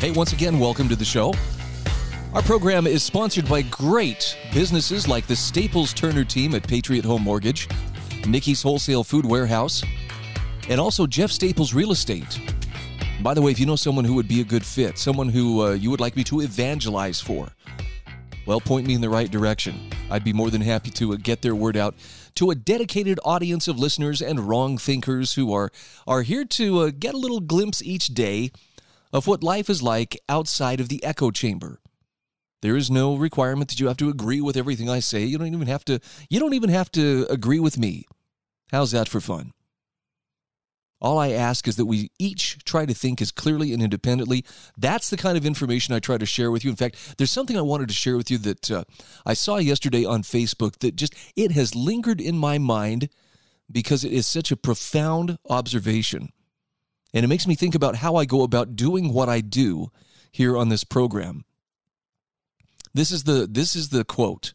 Hey, once again, welcome to the show. Our program is sponsored by great businesses like the Staples Turner team at Patriot Home Mortgage, Nikki's Wholesale Food Warehouse, and also Jeff Staples Real Estate. By the way, if you know someone who would be a good fit, someone who uh, you would like me to evangelize for, well, point me in the right direction. I'd be more than happy to uh, get their word out to a dedicated audience of listeners and wrong thinkers who are are here to uh, get a little glimpse each day of what life is like outside of the echo chamber. There is no requirement that you have to agree with everything I say. You don't even have to you don't even have to agree with me. How's that for fun? All I ask is that we each try to think as clearly and independently. That's the kind of information I try to share with you. In fact, there's something I wanted to share with you that uh, I saw yesterday on Facebook that just it has lingered in my mind because it is such a profound observation. And it makes me think about how I go about doing what I do here on this program. This is the this is the quote.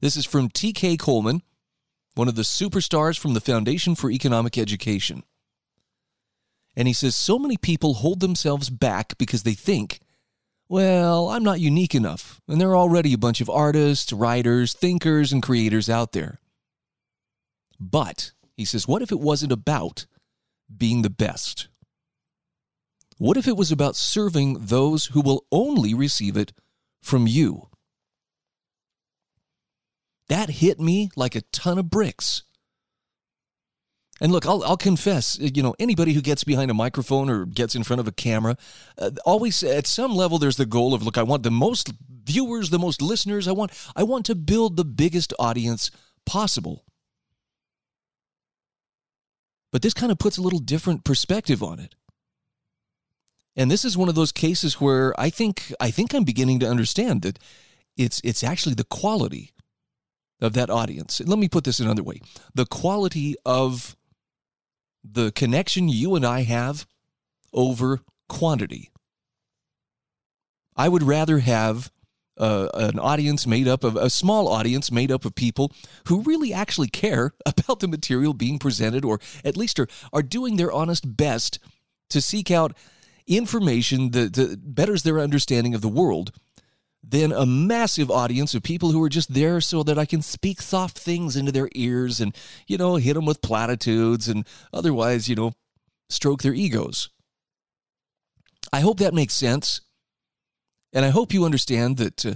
This is from TK Coleman, one of the superstars from the Foundation for Economic Education. And he says so many people hold themselves back because they think, well, I'm not unique enough, and there are already a bunch of artists, writers, thinkers, and creators out there. But, he says, what if it wasn't about being the best? What if it was about serving those who will only receive it from you? That hit me like a ton of bricks. And look, I'll, I'll confess, you know, anybody who gets behind a microphone or gets in front of a camera, uh, always at some level there's the goal of, look, I want the most viewers, the most listeners. I want, I want to build the biggest audience possible. But this kind of puts a little different perspective on it. And this is one of those cases where I think I think I'm beginning to understand that it's it's actually the quality of that audience. Let me put this another way. The quality of the connection you and I have over quantity. I would rather have uh, an audience made up of a small audience made up of people who really actually care about the material being presented or at least are, are doing their honest best to seek out information that, that betters their understanding of the world than a massive audience of people who are just there so that I can speak soft things into their ears and, you know, hit them with platitudes and otherwise, you know, stroke their egos. I hope that makes sense. And I hope you understand that uh,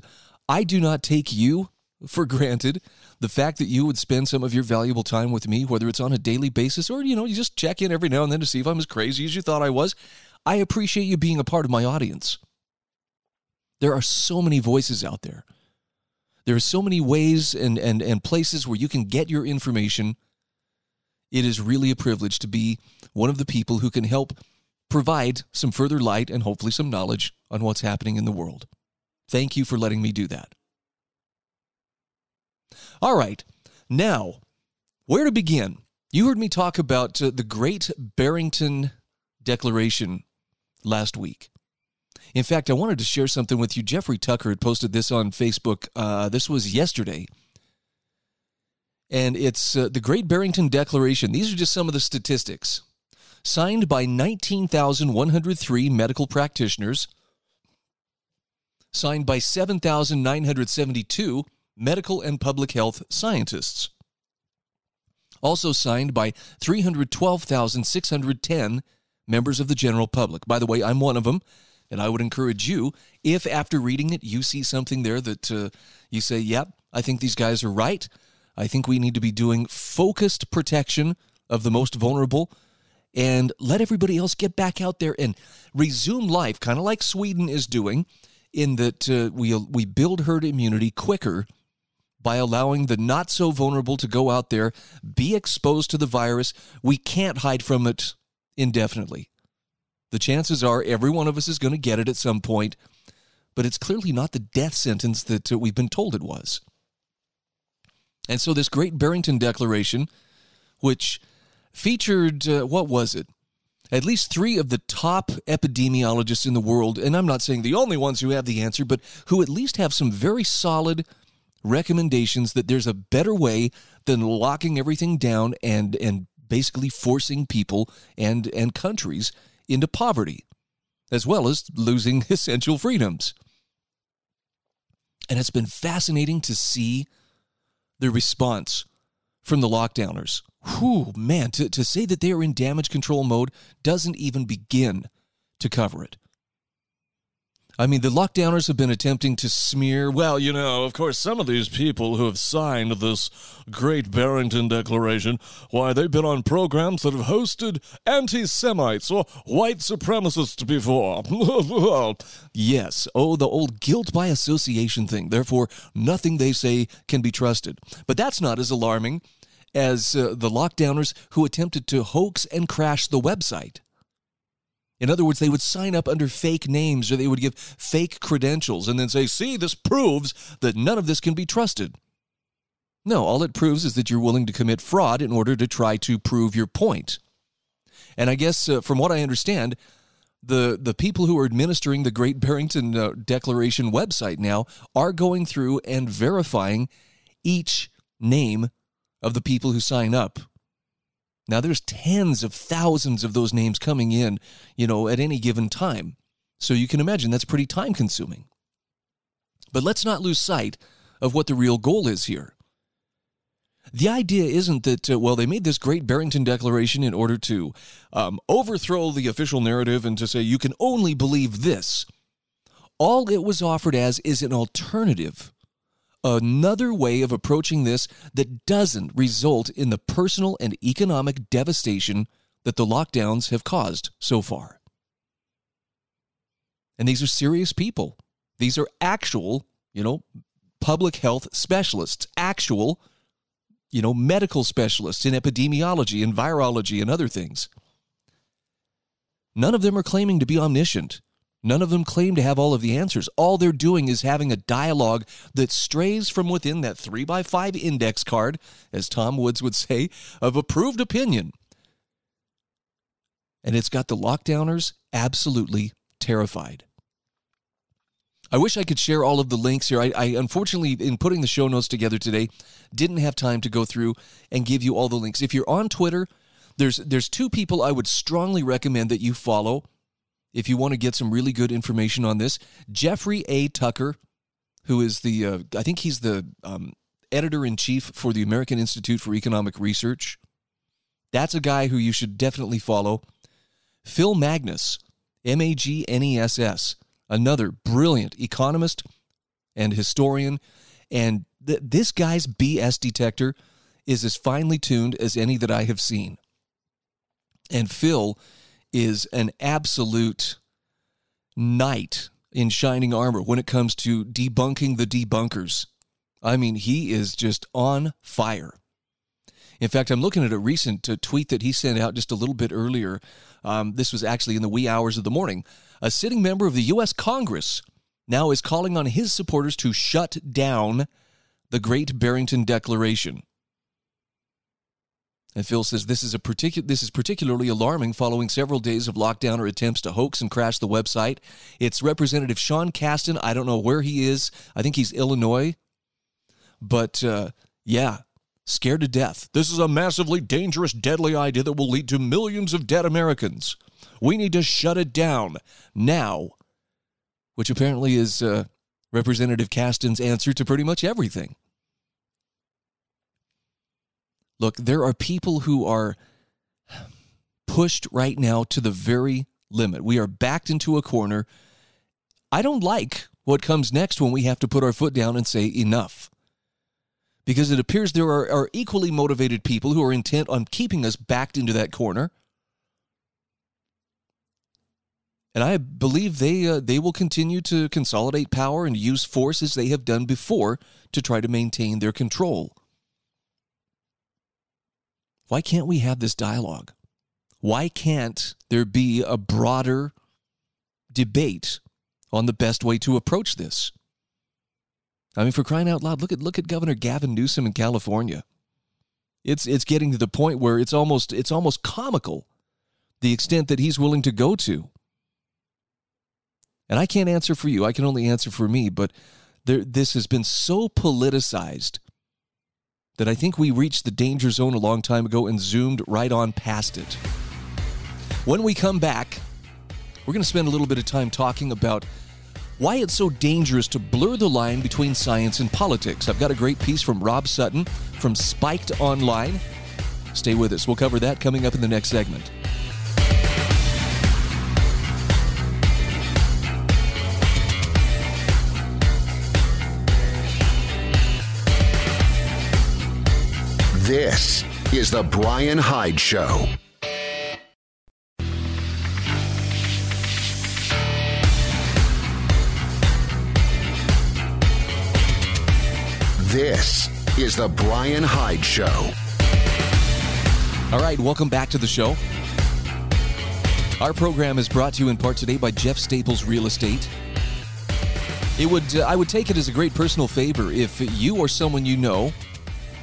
I do not take you for granted. The fact that you would spend some of your valuable time with me, whether it's on a daily basis or, you know, you just check in every now and then to see if I'm as crazy as you thought I was. I appreciate you being a part of my audience. There are so many voices out there. There are so many ways and, and, and places where you can get your information. It is really a privilege to be one of the people who can help provide some further light and hopefully some knowledge on what's happening in the world. Thank you for letting me do that. All right, now, where to begin? You heard me talk about uh, the Great Barrington Declaration last week. In fact, I wanted to share something with you. Jeffrey Tucker had posted this on Facebook. Uh, this was yesterday. And it's uh, the Great Barrington Declaration. These are just some of the statistics. Signed by 19,103 medical practitioners, signed by 7,972 medical and public health scientists, also signed by 312,610 members of the general public. By the way, I'm one of them. And I would encourage you, if after reading it you see something there that uh, you say, yep, I think these guys are right. I think we need to be doing focused protection of the most vulnerable and let everybody else get back out there and resume life, kind of like Sweden is doing, in that uh, we, we build herd immunity quicker by allowing the not so vulnerable to go out there, be exposed to the virus. We can't hide from it indefinitely. The chances are every one of us is going to get it at some point, but it's clearly not the death sentence that we've been told it was. And so, this Great Barrington Declaration, which featured, uh, what was it? At least three of the top epidemiologists in the world, and I'm not saying the only ones who have the answer, but who at least have some very solid recommendations that there's a better way than locking everything down and, and basically forcing people and, and countries into poverty, as well as losing essential freedoms. And it's been fascinating to see the response from the lockdowners. Whew, man, to, to say that they are in damage control mode doesn't even begin to cover it. I mean, the lockdowners have been attempting to smear, well, you know, of course, some of these people who have signed this Great Barrington Declaration, why, they've been on programs that have hosted anti Semites or white supremacists before. yes, oh, the old guilt by association thing. Therefore, nothing they say can be trusted. But that's not as alarming as uh, the lockdowners who attempted to hoax and crash the website. In other words, they would sign up under fake names or they would give fake credentials and then say, see, this proves that none of this can be trusted. No, all it proves is that you're willing to commit fraud in order to try to prove your point. And I guess, uh, from what I understand, the, the people who are administering the Great Barrington uh, Declaration website now are going through and verifying each name of the people who sign up now there's tens of thousands of those names coming in, you know, at any given time. So you can imagine that's pretty time consuming. But let's not lose sight of what the real goal is here. The idea isn't that, uh, well, they made this great Barrington Declaration in order to um, overthrow the official narrative and to say you can only believe this. All it was offered as is an alternative another way of approaching this that doesn't result in the personal and economic devastation that the lockdowns have caused so far. And these are serious people. These are actual, you know, public health specialists, actual, you know, medical specialists in epidemiology and virology and other things. None of them are claiming to be omniscient. None of them claim to have all of the answers. All they're doing is having a dialogue that strays from within that three by five index card, as Tom Woods would say, of approved opinion. And it's got the lockdowners absolutely terrified. I wish I could share all of the links here. I, I, unfortunately, in putting the show notes together today, didn't have time to go through and give you all the links. If you're on Twitter, there's there's two people I would strongly recommend that you follow if you want to get some really good information on this, Jeffrey A. Tucker, who is the, uh, I think he's the um, editor in chief for the American Institute for Economic Research. That's a guy who you should definitely follow. Phil Magness, M A G N E S S, another brilliant economist and historian. And th- this guy's BS detector is as finely tuned as any that I have seen. And Phil is an absolute knight in shining armor when it comes to debunking the debunkers. I mean, he is just on fire. In fact, I'm looking at a recent uh, tweet that he sent out just a little bit earlier. Um, this was actually in the wee hours of the morning. A sitting member of the U.S. Congress now is calling on his supporters to shut down the Great Barrington Declaration. And Phil says this is a particular this is particularly alarming following several days of lockdown or attempts to hoax and crash the website. It's Representative Sean Casten. I don't know where he is. I think he's Illinois. But uh, yeah, scared to death. This is a massively dangerous, deadly idea that will lead to millions of dead Americans. We need to shut it down now. Which apparently is uh, Representative Casten's answer to pretty much everything. Look, there are people who are pushed right now to the very limit. We are backed into a corner. I don't like what comes next when we have to put our foot down and say enough. Because it appears there are, are equally motivated people who are intent on keeping us backed into that corner. And I believe they uh, they will continue to consolidate power and use force as they have done before to try to maintain their control. Why can't we have this dialogue? Why can't there be a broader debate on the best way to approach this? I mean, for crying out loud, look at look at Governor Gavin Newsom in California. It's it's getting to the point where it's almost it's almost comical the extent that he's willing to go to. And I can't answer for you. I can only answer for me, but there, this has been so politicized that I think we reached the danger zone a long time ago and zoomed right on past it. When we come back, we're going to spend a little bit of time talking about why it's so dangerous to blur the line between science and politics. I've got a great piece from Rob Sutton from Spiked Online. Stay with us. We'll cover that coming up in the next segment. This is The Brian Hyde Show. This is The Brian Hyde Show. All right, welcome back to the show. Our program is brought to you in part today by Jeff Staples Real Estate. It would uh, I would take it as a great personal favor if you or someone you know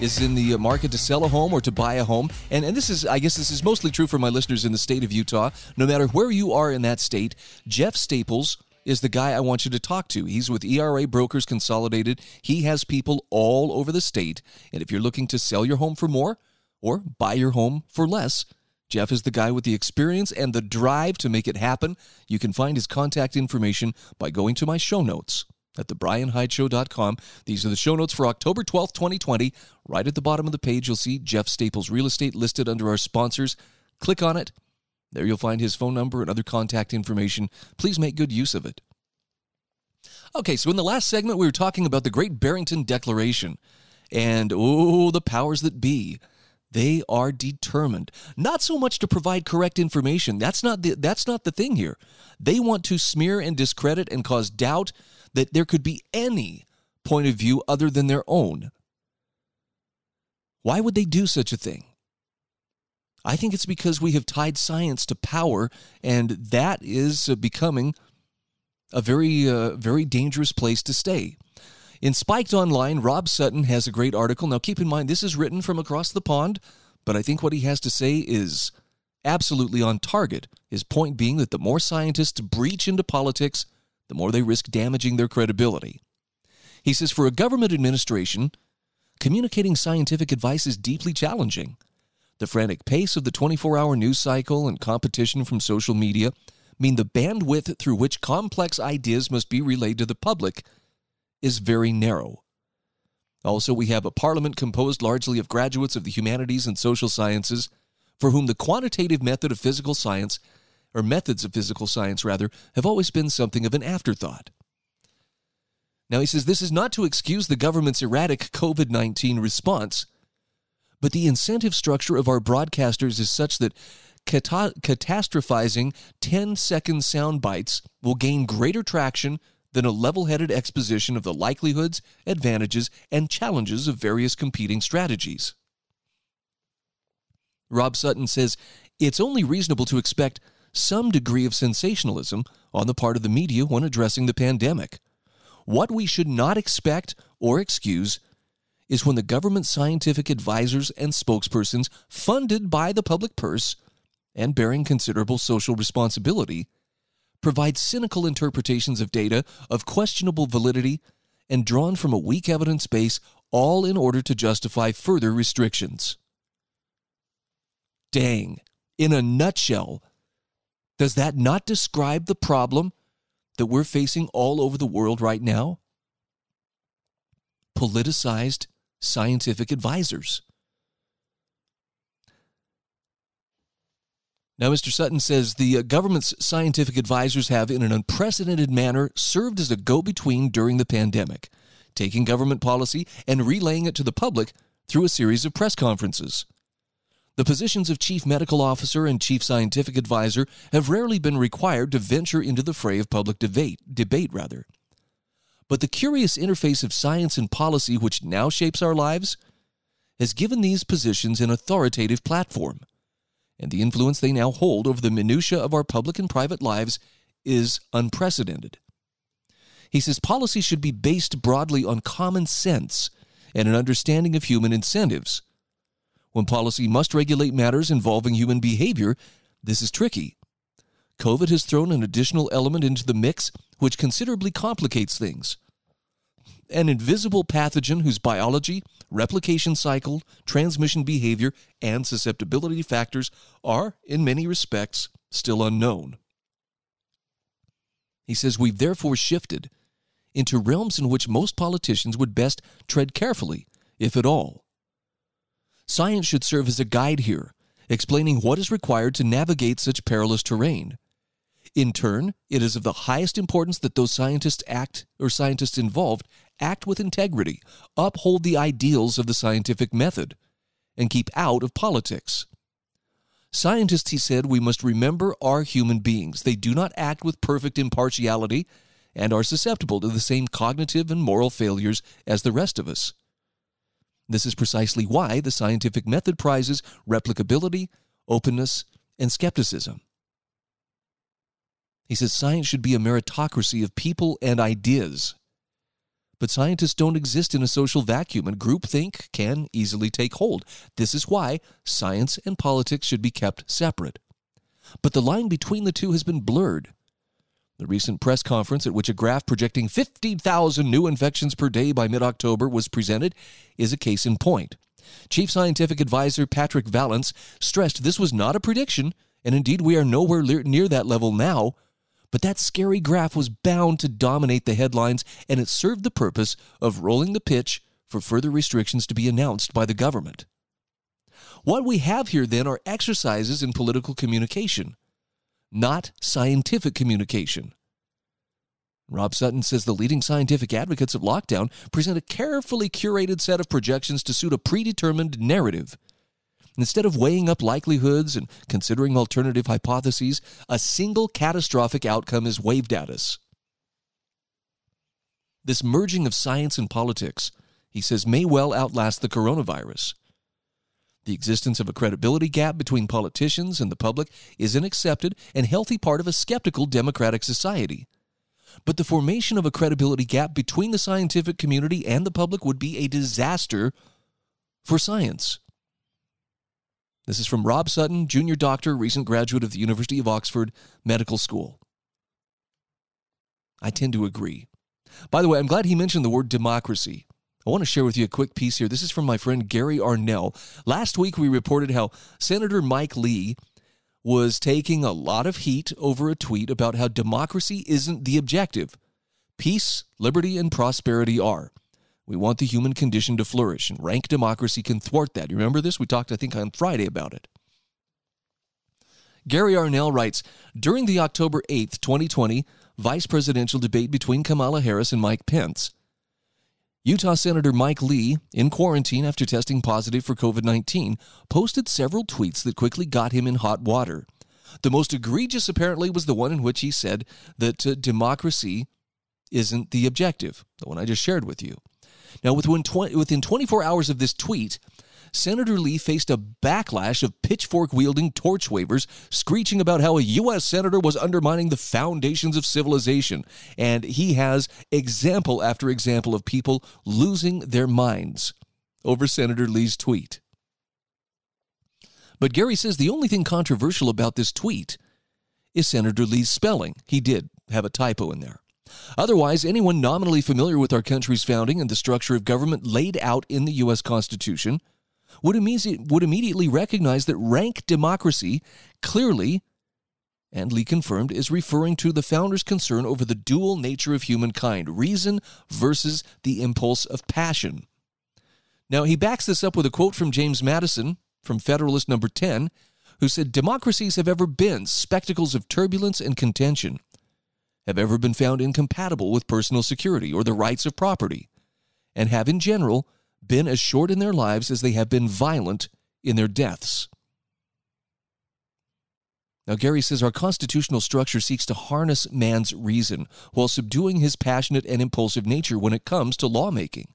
is in the uh, market to sell a home or to buy a home. And, and this is, I guess, this is mostly true for my listeners in the state of Utah. No matter where you are in that state, Jeff Staples is the guy I want you to talk to. He's with ERA Brokers Consolidated. He has people all over the state. And if you're looking to sell your home for more or buy your home for less, Jeff is the guy with the experience and the drive to make it happen. You can find his contact information by going to my show notes at thebrianhydeshow.com. These are the show notes for October 12th, 2020. Right at the bottom of the page, you'll see Jeff Staples Real Estate listed under our sponsors. Click on it. There you'll find his phone number and other contact information. Please make good use of it. Okay, so in the last segment, we were talking about the Great Barrington Declaration. And oh, the powers that be. They are determined not so much to provide correct information. That's not the, that's not the thing here. They want to smear and discredit and cause doubt that there could be any point of view other than their own. Why would they do such a thing? I think it's because we have tied science to power, and that is uh, becoming a very, uh, very dangerous place to stay. In Spiked Online, Rob Sutton has a great article. Now, keep in mind, this is written from across the pond, but I think what he has to say is absolutely on target. His point being that the more scientists breach into politics, the more they risk damaging their credibility. He says for a government administration, communicating scientific advice is deeply challenging. The frantic pace of the 24 hour news cycle and competition from social media mean the bandwidth through which complex ideas must be relayed to the public is very narrow. Also, we have a parliament composed largely of graduates of the humanities and social sciences for whom the quantitative method of physical science or methods of physical science rather, have always been something of an afterthought. Now, he says this is not to excuse the government's erratic COVID 19 response, but the incentive structure of our broadcasters is such that cata- catastrophizing 10 second sound bites will gain greater traction than a level headed exposition of the likelihoods, advantages, and challenges of various competing strategies. Rob Sutton says it's only reasonable to expect some degree of sensationalism on the part of the media when addressing the pandemic. What we should not expect or excuse is when the government scientific advisors and spokespersons funded by the public purse and bearing considerable social responsibility provide cynical interpretations of data of questionable validity and drawn from a weak evidence base, all in order to justify further restrictions. Dang. In a nutshell, does that not describe the problem that we're facing all over the world right now? Politicized scientific advisors. Now, Mr. Sutton says the uh, government's scientific advisors have, in an unprecedented manner, served as a go between during the pandemic, taking government policy and relaying it to the public through a series of press conferences. The positions of chief medical officer and chief scientific advisor have rarely been required to venture into the fray of public debate, debate rather. But the curious interface of science and policy which now shapes our lives has given these positions an authoritative platform. and the influence they now hold over the minutiae of our public and private lives is unprecedented. He says policy should be based broadly on common sense and an understanding of human incentives. When policy must regulate matters involving human behavior, this is tricky. COVID has thrown an additional element into the mix which considerably complicates things. An invisible pathogen whose biology, replication cycle, transmission behavior, and susceptibility factors are, in many respects, still unknown. He says we've therefore shifted into realms in which most politicians would best tread carefully, if at all. Science should serve as a guide here, explaining what is required to navigate such perilous terrain. In turn, it is of the highest importance that those scientists act or scientists involved act with integrity, uphold the ideals of the scientific method, and keep out of politics. Scientists, he said, we must remember are human beings. They do not act with perfect impartiality and are susceptible to the same cognitive and moral failures as the rest of us. This is precisely why the scientific method prizes replicability, openness, and skepticism. He says science should be a meritocracy of people and ideas. But scientists don't exist in a social vacuum, and groupthink can easily take hold. This is why science and politics should be kept separate. But the line between the two has been blurred. The recent press conference at which a graph projecting 50,000 new infections per day by mid October was presented is a case in point. Chief Scientific Advisor Patrick Vallance stressed this was not a prediction, and indeed we are nowhere near that level now. But that scary graph was bound to dominate the headlines, and it served the purpose of rolling the pitch for further restrictions to be announced by the government. What we have here then are exercises in political communication not scientific communication. Rob Sutton says the leading scientific advocates of lockdown present a carefully curated set of projections to suit a predetermined narrative. Instead of weighing up likelihoods and considering alternative hypotheses, a single catastrophic outcome is waved at us. This merging of science and politics, he says, may well outlast the coronavirus. The existence of a credibility gap between politicians and the public is an accepted and healthy part of a skeptical democratic society. But the formation of a credibility gap between the scientific community and the public would be a disaster for science. This is from Rob Sutton, junior doctor, recent graduate of the University of Oxford Medical School. I tend to agree. By the way, I'm glad he mentioned the word democracy. I want to share with you a quick piece here. This is from my friend Gary Arnell. Last week, we reported how Senator Mike Lee was taking a lot of heat over a tweet about how democracy isn't the objective. Peace, liberty, and prosperity are. We want the human condition to flourish, and rank democracy can thwart that. You remember this? We talked, I think, on Friday about it. Gary Arnell writes During the October 8th, 2020 vice presidential debate between Kamala Harris and Mike Pence, Utah Senator Mike Lee, in quarantine after testing positive for COVID 19, posted several tweets that quickly got him in hot water. The most egregious, apparently, was the one in which he said that uh, democracy isn't the objective, the one I just shared with you. Now, within, 20, within 24 hours of this tweet, Senator Lee faced a backlash of pitchfork wielding torch wavers, screeching about how a U.S. Senator was undermining the foundations of civilization. And he has example after example of people losing their minds over Senator Lee's tweet. But Gary says the only thing controversial about this tweet is Senator Lee's spelling. He did have a typo in there. Otherwise, anyone nominally familiar with our country's founding and the structure of government laid out in the U.S. Constitution would, imme- would immediately recognize that rank democracy clearly and Lee confirmed, is referring to the founder's concern over the dual nature of humankind reason versus the impulse of passion. Now, he backs this up with a quote from James Madison from Federalist number 10, who said, Democracies have ever been spectacles of turbulence and contention, have ever been found incompatible with personal security or the rights of property, and have in general been as short in their lives as they have been violent in their deaths. Now, Gary says our constitutional structure seeks to harness man's reason while subduing his passionate and impulsive nature when it comes to lawmaking.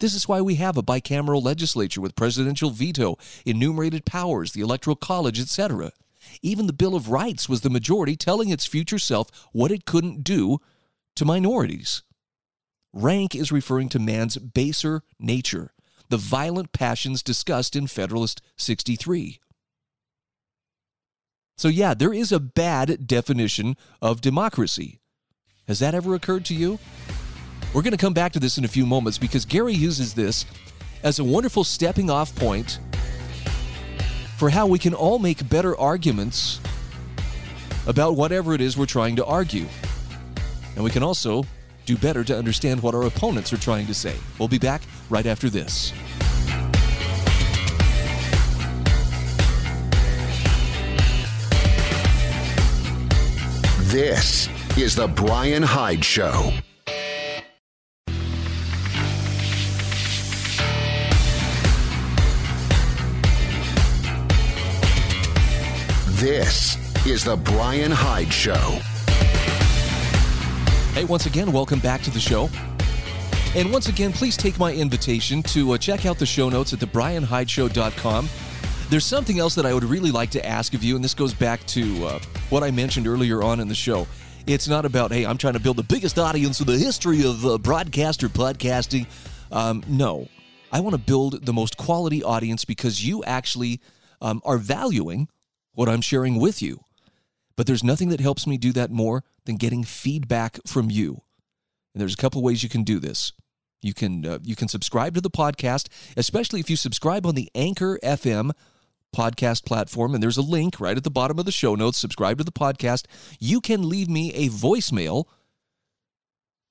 This is why we have a bicameral legislature with presidential veto, enumerated powers, the Electoral College, etc. Even the Bill of Rights was the majority telling its future self what it couldn't do to minorities. Rank is referring to man's baser nature, the violent passions discussed in Federalist 63. So, yeah, there is a bad definition of democracy. Has that ever occurred to you? We're going to come back to this in a few moments because Gary uses this as a wonderful stepping off point for how we can all make better arguments about whatever it is we're trying to argue. And we can also do better to understand what our opponents are trying to say. We'll be back right after this. This is The Brian Hyde Show. This is The Brian Hyde Show. Hey, once again, welcome back to the show. And once again, please take my invitation to uh, check out the show notes at thebrianhydeshow.com. There's something else that I would really like to ask of you, and this goes back to uh, what I mentioned earlier on in the show. It's not about, hey, I'm trying to build the biggest audience in the history of uh, broadcast or podcasting. Um, no, I want to build the most quality audience because you actually um, are valuing what I'm sharing with you. But there's nothing that helps me do that more than getting feedback from you. And there's a couple ways you can do this. You can uh, you can subscribe to the podcast, especially if you subscribe on the Anchor FM podcast platform, and there's a link right at the bottom of the show notes. Subscribe to the podcast. You can leave me a voicemail,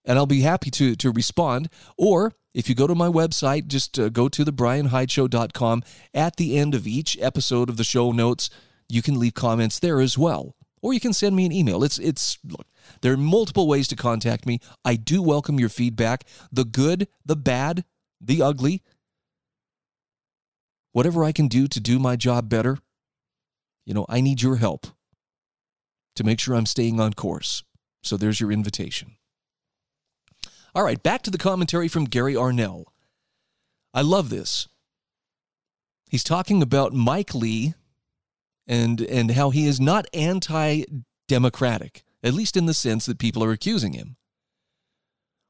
and I'll be happy to, to respond. Or if you go to my website, just uh, go to thebrianhydeshow.com. At the end of each episode of the show notes, you can leave comments there as well. Or you can send me an email. It's it's look, there are multiple ways to contact me. I do welcome your feedback, the good, the bad, the ugly whatever I can do to do my job better, you know, I need your help to make sure I'm staying on course. So there's your invitation. All right, back to the commentary from Gary Arnell. I love this. He's talking about Mike Lee and and how he is not anti-democratic, at least in the sense that people are accusing him.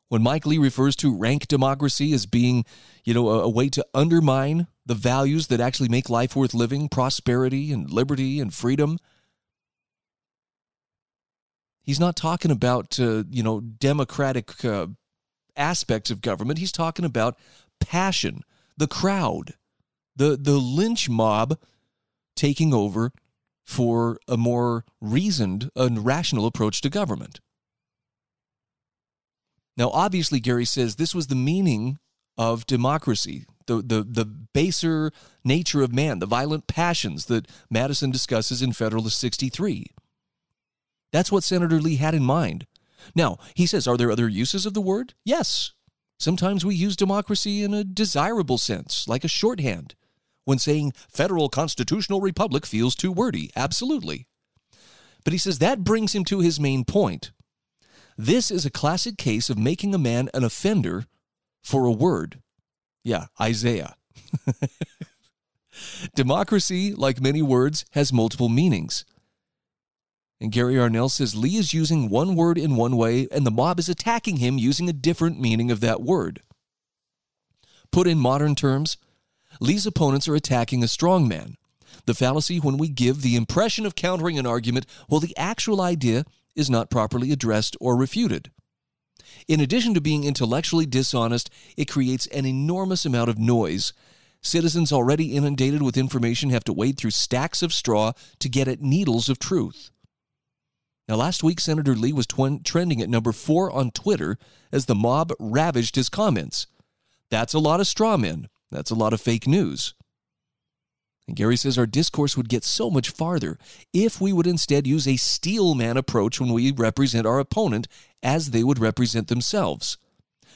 When Mike Lee refers to rank democracy as being, you know, a, a way to undermine the values that actually make life worth living, prosperity and liberty and freedom. He's not talking about, uh, you know, democratic uh, aspects of government. He's talking about passion, the crowd, the, the lynch mob taking over for a more reasoned and rational approach to government. Now, obviously, Gary says this was the meaning of democracy the, the, the baser nature of man, the violent passions that Madison discusses in Federalist 63. That's what Senator Lee had in mind. Now, he says, are there other uses of the word? Yes. Sometimes we use democracy in a desirable sense, like a shorthand. When saying federal constitutional republic feels too wordy, absolutely. But he says that brings him to his main point. This is a classic case of making a man an offender for a word. Yeah, Isaiah. Democracy, like many words, has multiple meanings. And Gary Arnell says Lee is using one word in one way, and the mob is attacking him using a different meaning of that word. Put in modern terms, Lee's opponents are attacking a straw man. The fallacy when we give the impression of countering an argument while the actual idea is not properly addressed or refuted. In addition to being intellectually dishonest, it creates an enormous amount of noise. Citizens already inundated with information have to wade through stacks of straw to get at needles of truth. Now, last week, Senator Lee was tw- trending at number four on Twitter as the mob ravaged his comments. That's a lot of straw men. That's a lot of fake news. And Gary says our discourse would get so much farther if we would instead use a steel man approach when we represent our opponent as they would represent themselves,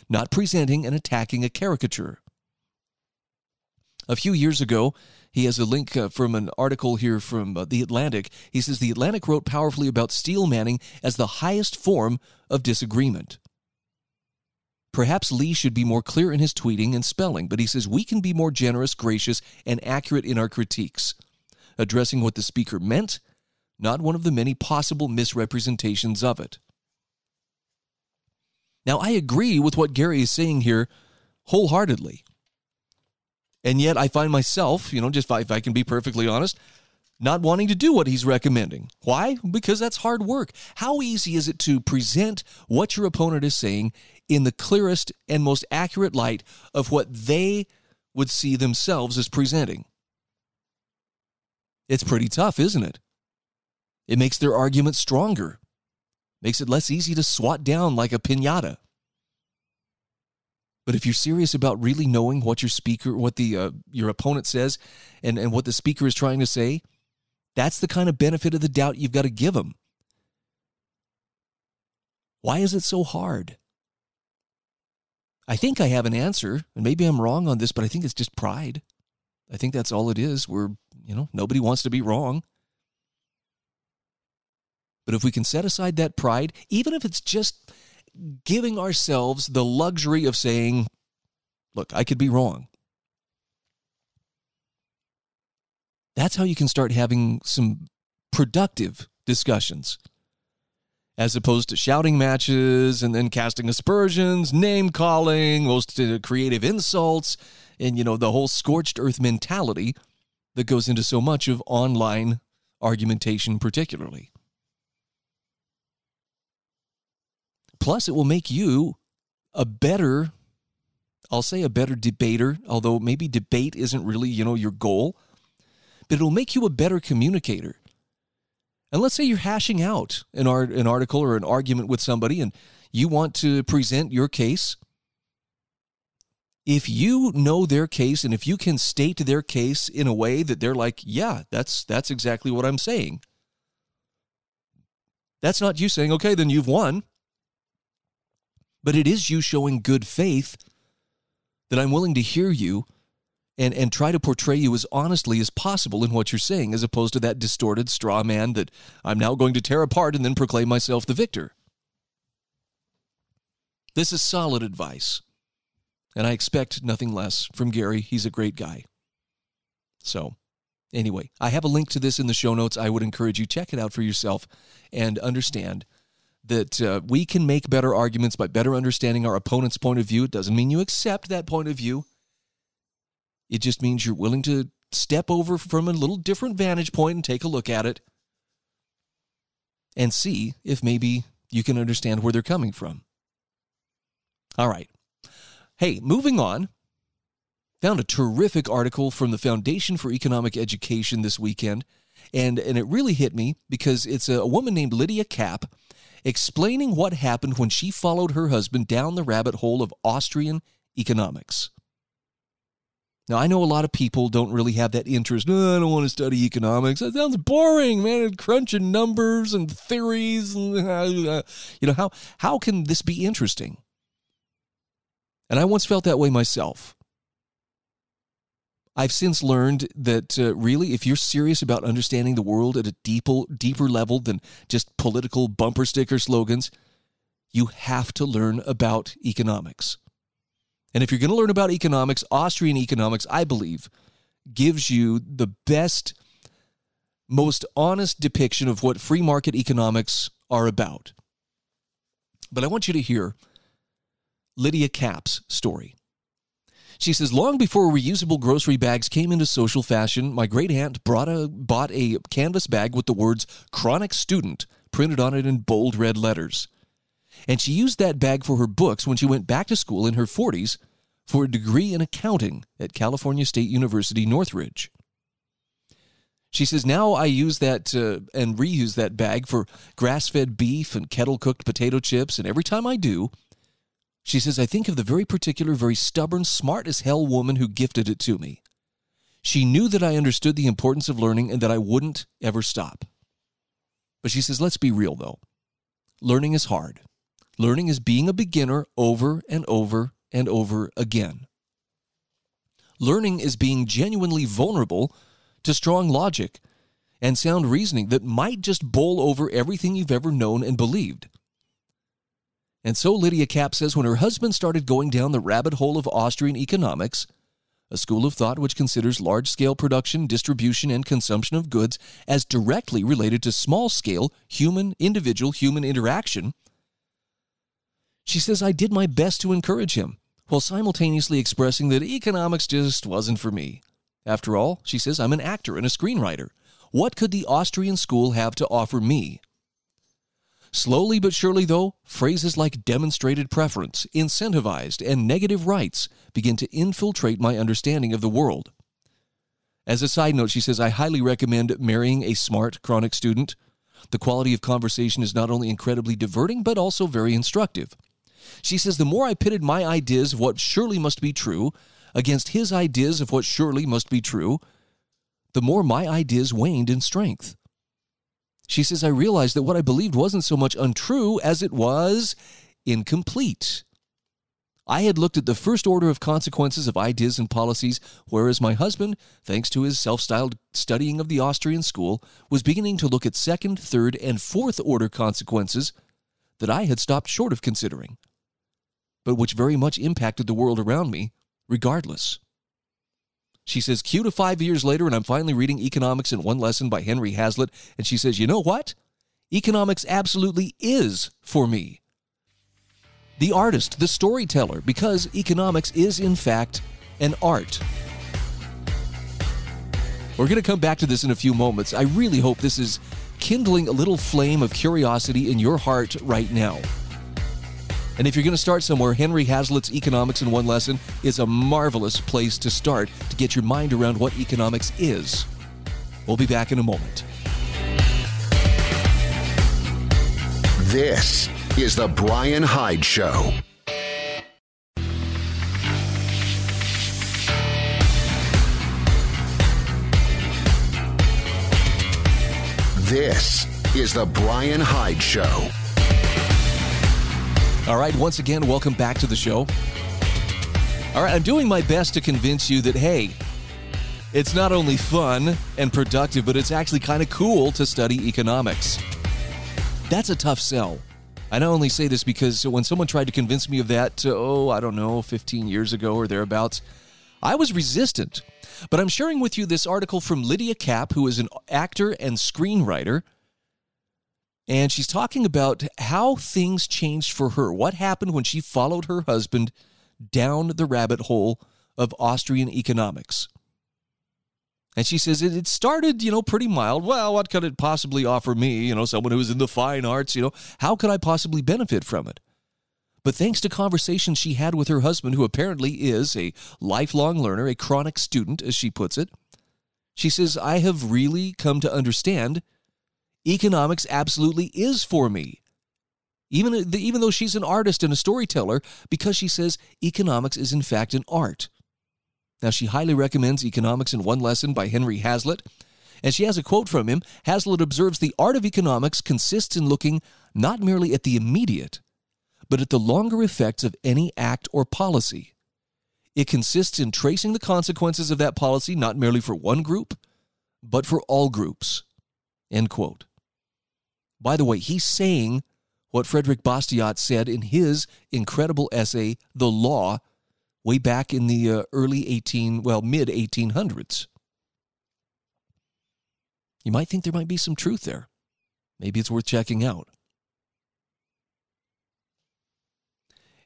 not presenting and attacking a caricature. A few years ago, he has a link uh, from an article here from uh, The Atlantic. He says The Atlantic wrote powerfully about steel manning as the highest form of disagreement. Perhaps Lee should be more clear in his tweeting and spelling, but he says we can be more generous, gracious, and accurate in our critiques, addressing what the speaker meant, not one of the many possible misrepresentations of it. Now, I agree with what Gary is saying here wholeheartedly. And yet I find myself, you know, just if I can be perfectly honest, not wanting to do what he's recommending. Why? Because that's hard work. How easy is it to present what your opponent is saying in the clearest and most accurate light of what they would see themselves as presenting? It's pretty tough, isn't it? It makes their argument stronger, makes it less easy to swat down like a pinata. But if you're serious about really knowing what your speaker, what the uh, your opponent says, and and what the speaker is trying to say, that's the kind of benefit of the doubt you've got to give them. Why is it so hard? I think I have an answer, and maybe I'm wrong on this, but I think it's just pride. I think that's all it is. We're, you know, nobody wants to be wrong. But if we can set aside that pride, even if it's just giving ourselves the luxury of saying, look, I could be wrong. That's how you can start having some productive discussions as opposed to shouting matches and then casting aspersions, name calling, most creative insults, and you know the whole scorched earth mentality that goes into so much of online argumentation particularly. Plus it will make you a better I'll say a better debater, although maybe debate isn't really, you know, your goal but it'll make you a better communicator. And let's say you're hashing out an, art, an article or an argument with somebody and you want to present your case. If you know their case and if you can state their case in a way that they're like, yeah, that's that's exactly what I'm saying. That's not you saying, okay, then you've won. But it is you showing good faith that I'm willing to hear you and, and try to portray you as honestly as possible in what you're saying, as opposed to that distorted straw man that I'm now going to tear apart and then proclaim myself the victor. This is solid advice, and I expect nothing less from Gary. He's a great guy. So, anyway, I have a link to this in the show notes. I would encourage you check it out for yourself and understand that uh, we can make better arguments by better understanding our opponent's point of view. It doesn't mean you accept that point of view. It just means you're willing to step over from a little different vantage point and take a look at it and see if maybe you can understand where they're coming from. All right. Hey, moving on. Found a terrific article from the Foundation for Economic Education this weekend, and, and it really hit me because it's a, a woman named Lydia Kapp explaining what happened when she followed her husband down the rabbit hole of Austrian economics. Now, I know a lot of people don't really have that interest. I don't want to study economics. That sounds boring, man. Crunching numbers and theories. You know, how, how can this be interesting? And I once felt that way myself. I've since learned that uh, really, if you're serious about understanding the world at a deeper, deeper level than just political bumper sticker slogans, you have to learn about economics. And if you're going to learn about economics, Austrian economics, I believe, gives you the best, most honest depiction of what free market economics are about. But I want you to hear Lydia Kapp's story. She says, long before reusable grocery bags came into social fashion, my great aunt a, bought a canvas bag with the words chronic student printed on it in bold red letters. And she used that bag for her books when she went back to school in her 40s for a degree in accounting at California State University, Northridge. She says, Now I use that uh, and reuse that bag for grass fed beef and kettle cooked potato chips. And every time I do, she says, I think of the very particular, very stubborn, smart as hell woman who gifted it to me. She knew that I understood the importance of learning and that I wouldn't ever stop. But she says, Let's be real though. Learning is hard. Learning is being a beginner over and over and over again. Learning is being genuinely vulnerable to strong logic and sound reasoning that might just bowl over everything you've ever known and believed. And so Lydia Capp says when her husband started going down the rabbit hole of Austrian economics, a school of thought which considers large scale production, distribution, and consumption of goods as directly related to small scale human, individual human interaction, she says, I did my best to encourage him, while simultaneously expressing that economics just wasn't for me. After all, she says, I'm an actor and a screenwriter. What could the Austrian school have to offer me? Slowly but surely, though, phrases like demonstrated preference, incentivized, and negative rights begin to infiltrate my understanding of the world. As a side note, she says, I highly recommend marrying a smart chronic student. The quality of conversation is not only incredibly diverting, but also very instructive. She says, The more I pitted my ideas of what surely must be true against his ideas of what surely must be true, the more my ideas waned in strength. She says, I realized that what I believed wasn't so much untrue as it was incomplete. I had looked at the first order of consequences of ideas and policies, whereas my husband, thanks to his self styled studying of the Austrian school, was beginning to look at second, third, and fourth order consequences that I had stopped short of considering, but which very much impacted the world around me, regardless. She says, cue to five years later, and I'm finally reading Economics in One Lesson by Henry Hazlitt. And she says, you know what? Economics absolutely is for me. The artist, the storyteller, because economics is, in fact, an art. We're going to come back to this in a few moments. I really hope this is kindling a little flame of curiosity in your heart right now. And if you're going to start somewhere, Henry Hazlitt's Economics in One Lesson is a marvelous place to start to get your mind around what economics is. We'll be back in a moment. This is The Brian Hyde Show. This is The Brian Hyde Show. All right, once again, welcome back to the show. All right, I'm doing my best to convince you that, hey, it's not only fun and productive, but it's actually kind of cool to study economics. That's a tough sell. I not only say this because when someone tried to convince me of that, oh, I don't know, 15 years ago or thereabouts, I was resistant. But I'm sharing with you this article from Lydia Capp, who is an actor and screenwriter and she's talking about how things changed for her. What happened when she followed her husband down the rabbit hole of Austrian economics? And she says it, started, you know, pretty mild. Well, what could it possibly offer me? You know, someone who's in the fine arts, you know, how could I possibly benefit from it? But thanks to conversations she had with her husband, who apparently is a lifelong learner, a chronic student, as she puts it, she says, I have really come to understand economics absolutely is for me. Even, even though she's an artist and a storyteller, because she says economics is in fact an art. Now, she highly recommends Economics in One Lesson by Henry Hazlitt. And she has a quote from him Hazlitt observes the art of economics consists in looking not merely at the immediate, but at the longer effects of any act or policy. It consists in tracing the consequences of that policy not merely for one group, but for all groups. End quote. By the way, he's saying what Frederick Bastiat said in his incredible essay, The Law, way back in the uh, early 18, well, mid 1800s. You might think there might be some truth there. Maybe it's worth checking out.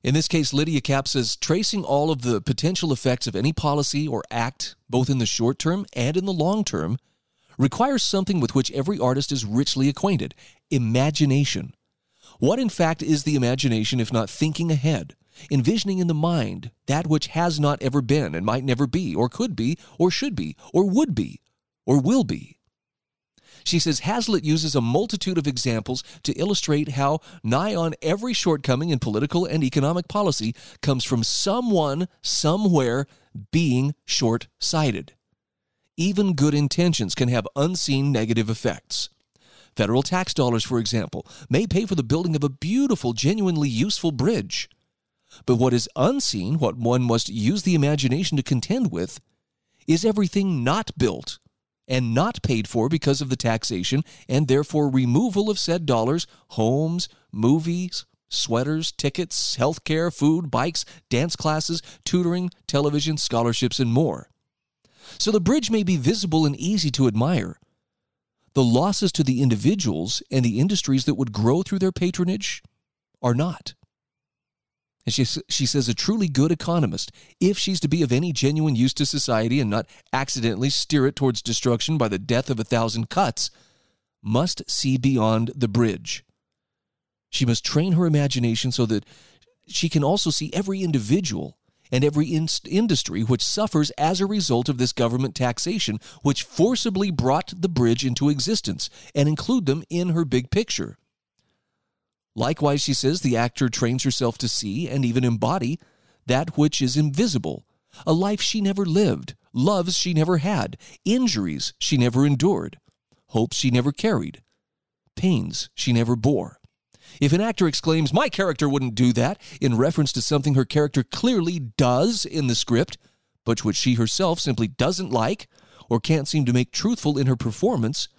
In this case, Lydia Capp says tracing all of the potential effects of any policy or act, both in the short term and in the long term, requires something with which every artist is richly acquainted imagination. What, in fact, is the imagination if not thinking ahead, envisioning in the mind that which has not ever been and might never be, or could be, or should be, or would be, or will be? She says Hazlitt uses a multitude of examples to illustrate how nigh on every shortcoming in political and economic policy comes from someone, somewhere, being short sighted even good intentions can have unseen negative effects. Federal tax dollars, for example, may pay for the building of a beautiful, genuinely useful bridge. But what is unseen, what one must use the imagination to contend with, is everything not built and not paid for because of the taxation and therefore removal of said dollars, homes, movies, sweaters, tickets, health care, food, bikes, dance classes, tutoring, television, scholarships, and more. So the bridge may be visible and easy to admire. The losses to the individuals and the industries that would grow through their patronage are not. And she, she says a truly good economist, if she's to be of any genuine use to society and not accidentally steer it towards destruction by the death of a thousand cuts, must see beyond the bridge. She must train her imagination so that she can also see every individual and every in- industry which suffers as a result of this government taxation, which forcibly brought the bridge into existence, and include them in her big picture. Likewise, she says, the actor trains herself to see and even embody that which is invisible, a life she never lived, loves she never had, injuries she never endured, hopes she never carried, pains she never bore. If an actor exclaims, My character wouldn't do that, in reference to something her character clearly does in the script, but which she herself simply doesn't like or can't seem to make truthful in her performance,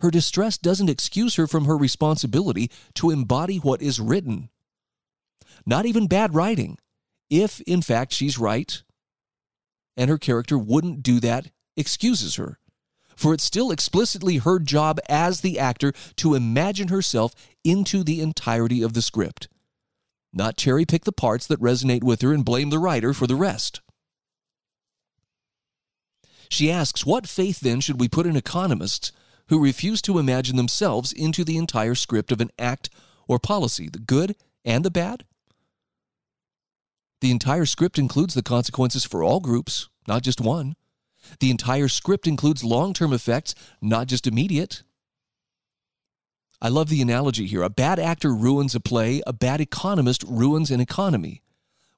her distress doesn't excuse her from her responsibility to embody what is written. Not even bad writing, if in fact she's right and her character wouldn't do that, excuses her. For it's still explicitly her job as the actor to imagine herself into the entirety of the script, not cherry pick the parts that resonate with her and blame the writer for the rest. She asks, What faith then should we put in economists who refuse to imagine themselves into the entire script of an act or policy, the good and the bad? The entire script includes the consequences for all groups, not just one. The entire script includes long term effects, not just immediate. I love the analogy here. A bad actor ruins a play, a bad economist ruins an economy.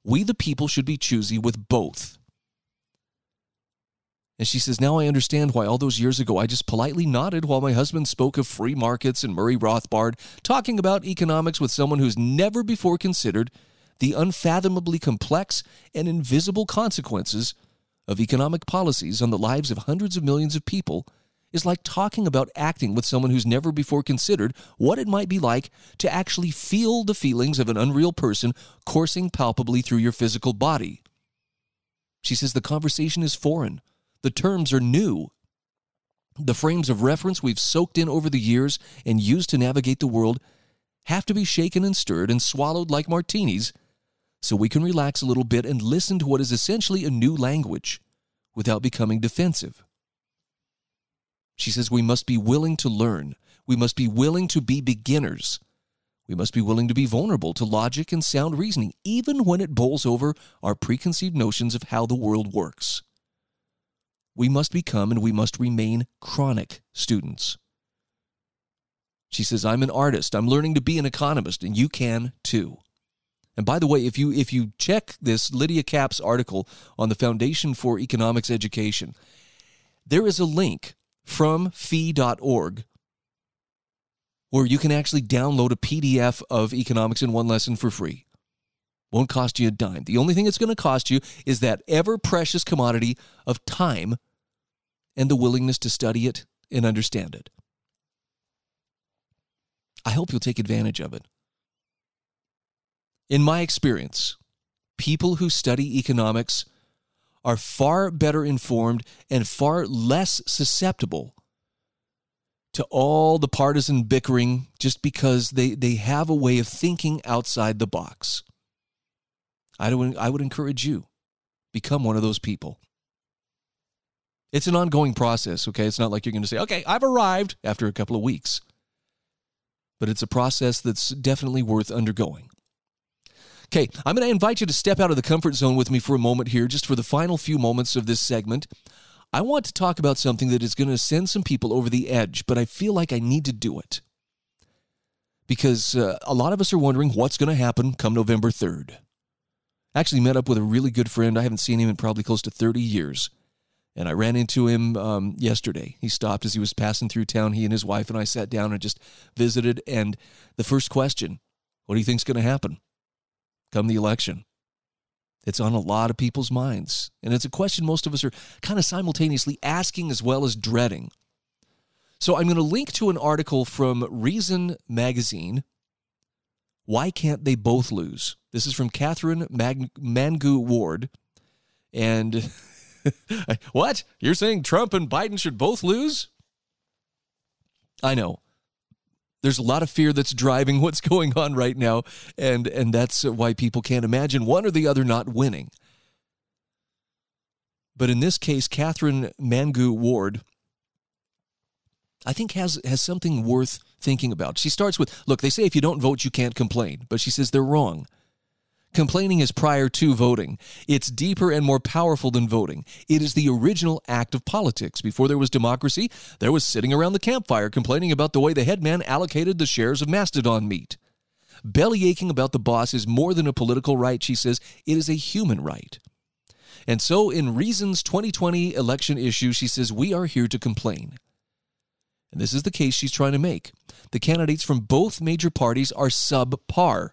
We, the people, should be choosy with both. And she says, Now I understand why all those years ago I just politely nodded while my husband spoke of free markets and Murray Rothbard, talking about economics with someone who's never before considered the unfathomably complex and invisible consequences of economic policies on the lives of hundreds of millions of people is like talking about acting with someone who's never before considered what it might be like to actually feel the feelings of an unreal person coursing palpably through your physical body. She says the conversation is foreign the terms are new. The frames of reference we've soaked in over the years and used to navigate the world have to be shaken and stirred and swallowed like martinis so we can relax a little bit and listen to what is essentially a new language without becoming defensive. She says we must be willing to learn. We must be willing to be beginners. We must be willing to be vulnerable to logic and sound reasoning, even when it bowls over our preconceived notions of how the world works we must become and we must remain chronic students. She says, I'm an artist. I'm learning to be an economist, and you can too. And by the way, if you if you check this Lydia Capps article on the Foundation for Economics Education, there is a link from fee.org where you can actually download a PDF of economics in one lesson for free. Won't cost you a dime. The only thing it's going to cost you is that ever precious commodity of time and the willingness to study it and understand it. I hope you'll take advantage of it. In my experience, people who study economics are far better informed and far less susceptible to all the partisan bickering just because they, they have a way of thinking outside the box. I, would, I would encourage you become one of those people. It's an ongoing process, okay? It's not like you're going to say, okay, I've arrived after a couple of weeks. But it's a process that's definitely worth undergoing. Okay, I'm going to invite you to step out of the comfort zone with me for a moment here, just for the final few moments of this segment. I want to talk about something that is going to send some people over the edge, but I feel like I need to do it. Because uh, a lot of us are wondering what's going to happen come November 3rd. I actually met up with a really good friend. I haven't seen him in probably close to 30 years. And I ran into him um, yesterday. He stopped as he was passing through town. He and his wife and I sat down and just visited. And the first question, what do you think's going to happen come the election? It's on a lot of people's minds. And it's a question most of us are kind of simultaneously asking as well as dreading. So I'm going to link to an article from Reason Magazine Why can't they both lose? This is from Katherine Mag- Mangu Ward. And what? You're saying Trump and Biden should both lose? I know. There's a lot of fear that's driving what's going on right now, and, and that's why people can't imagine one or the other not winning. But in this case, Katherine Mangu Ward, I think has has something worth thinking about. She starts with, look, they say if you don't vote, you can't complain, but she says they're wrong. Complaining is prior to voting. It's deeper and more powerful than voting. It is the original act of politics. Before there was democracy, there was sitting around the campfire complaining about the way the headman allocated the shares of mastodon meat. Bellyaching about the boss is more than a political right, she says, it is a human right. And so, in Reason's 2020 election issue, she says, We are here to complain. And this is the case she's trying to make. The candidates from both major parties are subpar.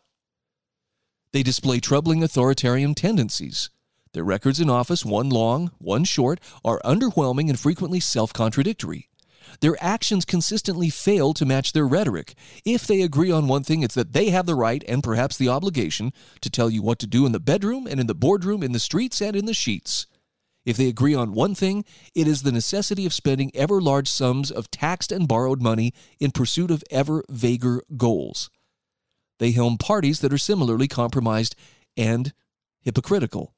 They display troubling authoritarian tendencies. Their records in office, one long, one short, are underwhelming and frequently self contradictory. Their actions consistently fail to match their rhetoric. If they agree on one thing, it's that they have the right and perhaps the obligation to tell you what to do in the bedroom and in the boardroom, in the streets and in the sheets. If they agree on one thing, it is the necessity of spending ever large sums of taxed and borrowed money in pursuit of ever vaguer goals. They helm parties that are similarly compromised and hypocritical.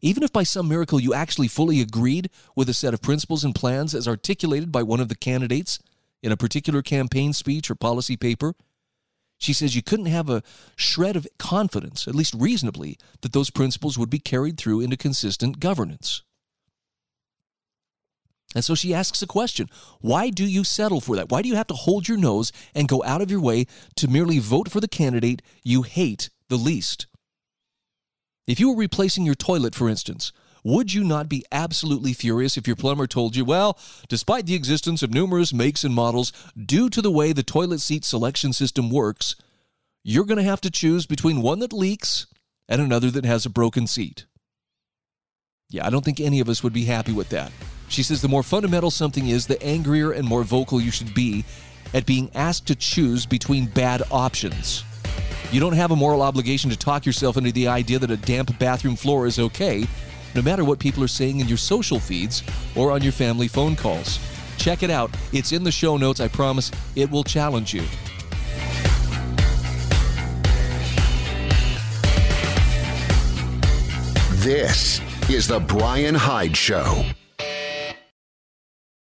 Even if by some miracle you actually fully agreed with a set of principles and plans as articulated by one of the candidates in a particular campaign speech or policy paper, she says you couldn't have a shred of confidence, at least reasonably, that those principles would be carried through into consistent governance. And so she asks a question Why do you settle for that? Why do you have to hold your nose and go out of your way to merely vote for the candidate you hate the least? If you were replacing your toilet, for instance, would you not be absolutely furious if your plumber told you, well, despite the existence of numerous makes and models, due to the way the toilet seat selection system works, you're going to have to choose between one that leaks and another that has a broken seat? Yeah, I don't think any of us would be happy with that. She says the more fundamental something is, the angrier and more vocal you should be at being asked to choose between bad options. You don't have a moral obligation to talk yourself into the idea that a damp bathroom floor is okay no matter what people are saying in your social feeds or on your family phone calls. Check it out. It's in the show notes. I promise it will challenge you. This is The Brian Hyde Show.